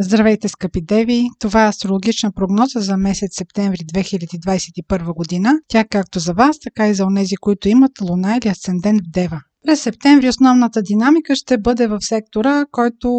Здравейте, скъпи деви! Това е астрологична прогноза за месец септември 2021 година. Тя както за вас, така и за онези, които имат луна или асцендент в Дева. През септември основната динамика ще бъде в сектора, който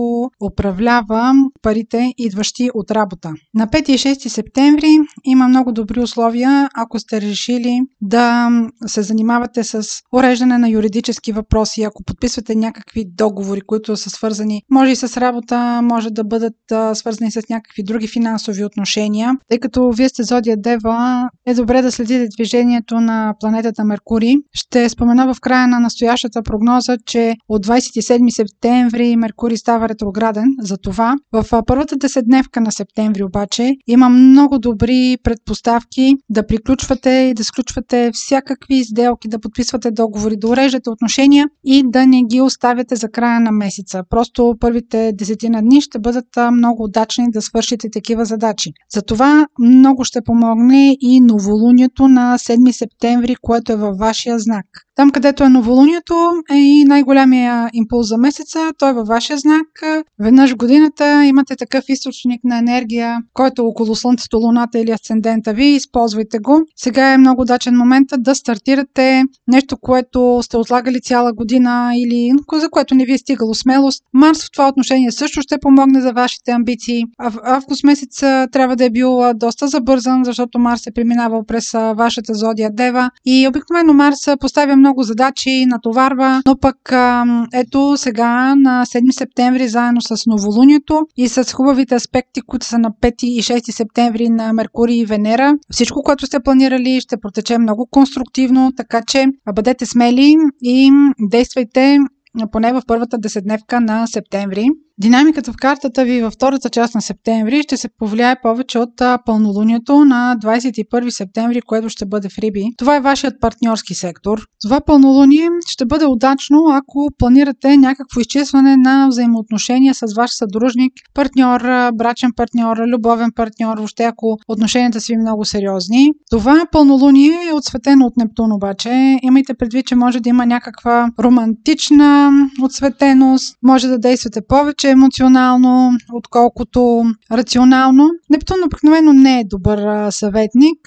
управлява парите, идващи от работа. На 5 и 6 септември има много добри условия, ако сте решили да се занимавате с уреждане на юридически въпроси, ако подписвате някакви договори, които са свързани, може и с работа, може да бъдат свързани с някакви други финансови отношения. Тъй като вие сте зодия Дева, е добре да следите движението на планетата Меркурий. Ще спомена в края на настоящата нашата прогноза, че от 27 септември Меркурий става ретрограден. Затова в първата деседневка на септември обаче има много добри предпоставки да приключвате и да сключвате всякакви изделки, да подписвате договори, да уреждате отношения и да не ги оставяте за края на месеца. Просто първите десетина дни ще бъдат много удачни да свършите такива задачи. Затова много ще помогне и новолунието на 7 септември, което е във вашия знак. Там, където е новолунието, е и най-голямия импулс за месеца. Той е във вашия знак. Веднъж в годината имате такъв източник на енергия, който е около Слънцето, Луната или Асцендента ви. Използвайте го. Сега е много удачен момент да стартирате нещо, което сте отлагали цяла година или за което не ви е стигало смелост. Марс в това отношение също ще помогне за вашите амбиции. А в август месец трябва да е бил доста забързан, защото Марс е преминавал през вашата зодия Дева и обикновено Марс поставя много много задачи, натоварва, но пък ето сега на 7 септември заедно с новолунието и с хубавите аспекти, които са на 5 и 6 септември на Меркурий и Венера, всичко, което сте планирали ще протече много конструктивно, така че бъдете смели и действайте поне в първата деседневка на септември. Динамиката в картата ви във втората част на септември ще се повлияе повече от пълнолунието на 21 септември, което ще бъде в Риби. Това е вашият партньорски сектор. Това пълнолуние ще бъде удачно, ако планирате някакво изчистване на взаимоотношения с ваш съдружник, партньор, брачен партньор, любовен партньор, въобще ако отношенията си много сериозни. Това пълнолуние е отсветено от Нептун обаче. Имайте предвид, че може да има някаква романтична отсветеност, може да действате повече емоционално, отколкото рационално. Нептун обикновено не е добър съветник,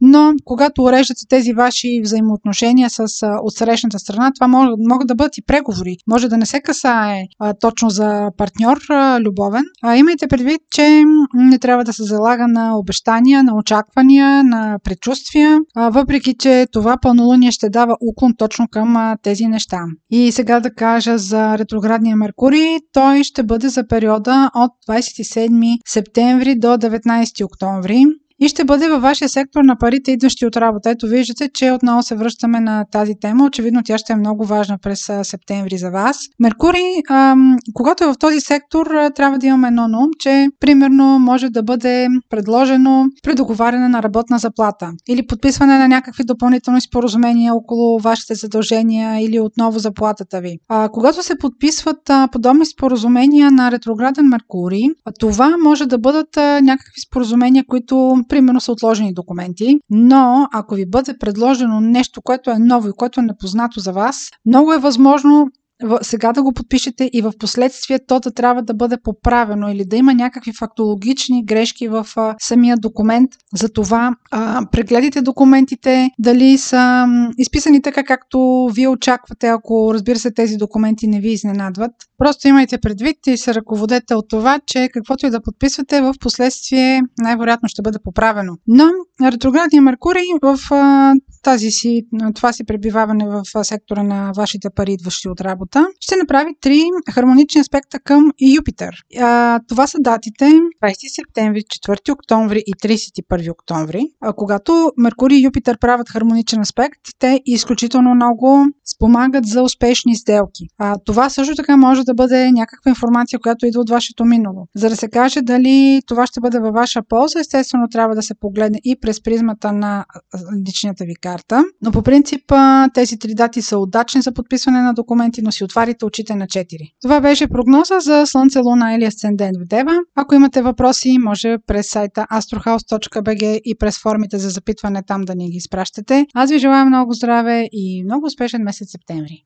но когато уреждате тези ваши взаимоотношения с отсрещната страна, това могат да бъдат и преговори. Може да не се касае а, точно за партньор а, любовен. А, имайте предвид, че не трябва да се залага на обещания, на очаквания, на предчувствия, а, въпреки че това пълнолуние ще дава уклон точно към а, тези неща. И сега да кажа за ретроградния Меркурий, той ще бъде за периода от 27 септември до 19 октомври и ще бъде във вашия сектор на парите, идващи от работа. Ето виждате, че отново се връщаме на тази тема. Очевидно тя ще е много важна през септември за вас. Меркурий, когато е в този сектор, трябва да имаме едно на ум, че примерно може да бъде предложено предоговаряне на работна заплата или подписване на някакви допълнителни споразумения около вашите задължения или отново заплатата ви. А, когато се подписват а, подобни споразумения на ретрограден Меркурий, това може да бъдат а, някакви споразумения, които примерно са отложени документи, но ако ви бъде предложено нещо, което е ново и което е непознато за вас, много е възможно сега да го подпишете и в последствие то да трябва да бъде поправено или да има някакви фактологични грешки в а, самия документ. Затова а, прегледайте документите, дали са изписани така както вие очаквате, ако разбира се тези документи не ви изненадват. Просто имайте предвид и се ръководете от това, че каквото и да подписвате в последствие най-вероятно ще бъде поправено. Но ретроградния Меркурий в тази си, това си пребиваване в сектора на вашите пари, идващи от работа, ще направи три хармонични аспекта към Юпитер. А, това са датите 20 септември, 4 октомври и 31 октомври. А, когато Меркурий и Юпитер правят хармоничен аспект, те изключително много спомагат за успешни сделки. А, това също така може да бъде някаква информация, която идва от вашето минало. За да се каже дали това ще бъде във ваша полза, естествено трябва да се погледне и през призмата на личната ви карта. Но по принцип тези три дати са удачни за подписване на документи, но си отварите очите на 4. Това беше прогноза за Слънце, Луна или Асцендент в Дева. Ако имате въпроси, може през сайта astrohouse.bg и през формите за запитване там да ни ги изпращате. Аз ви желая много здраве и много успешен месец септември.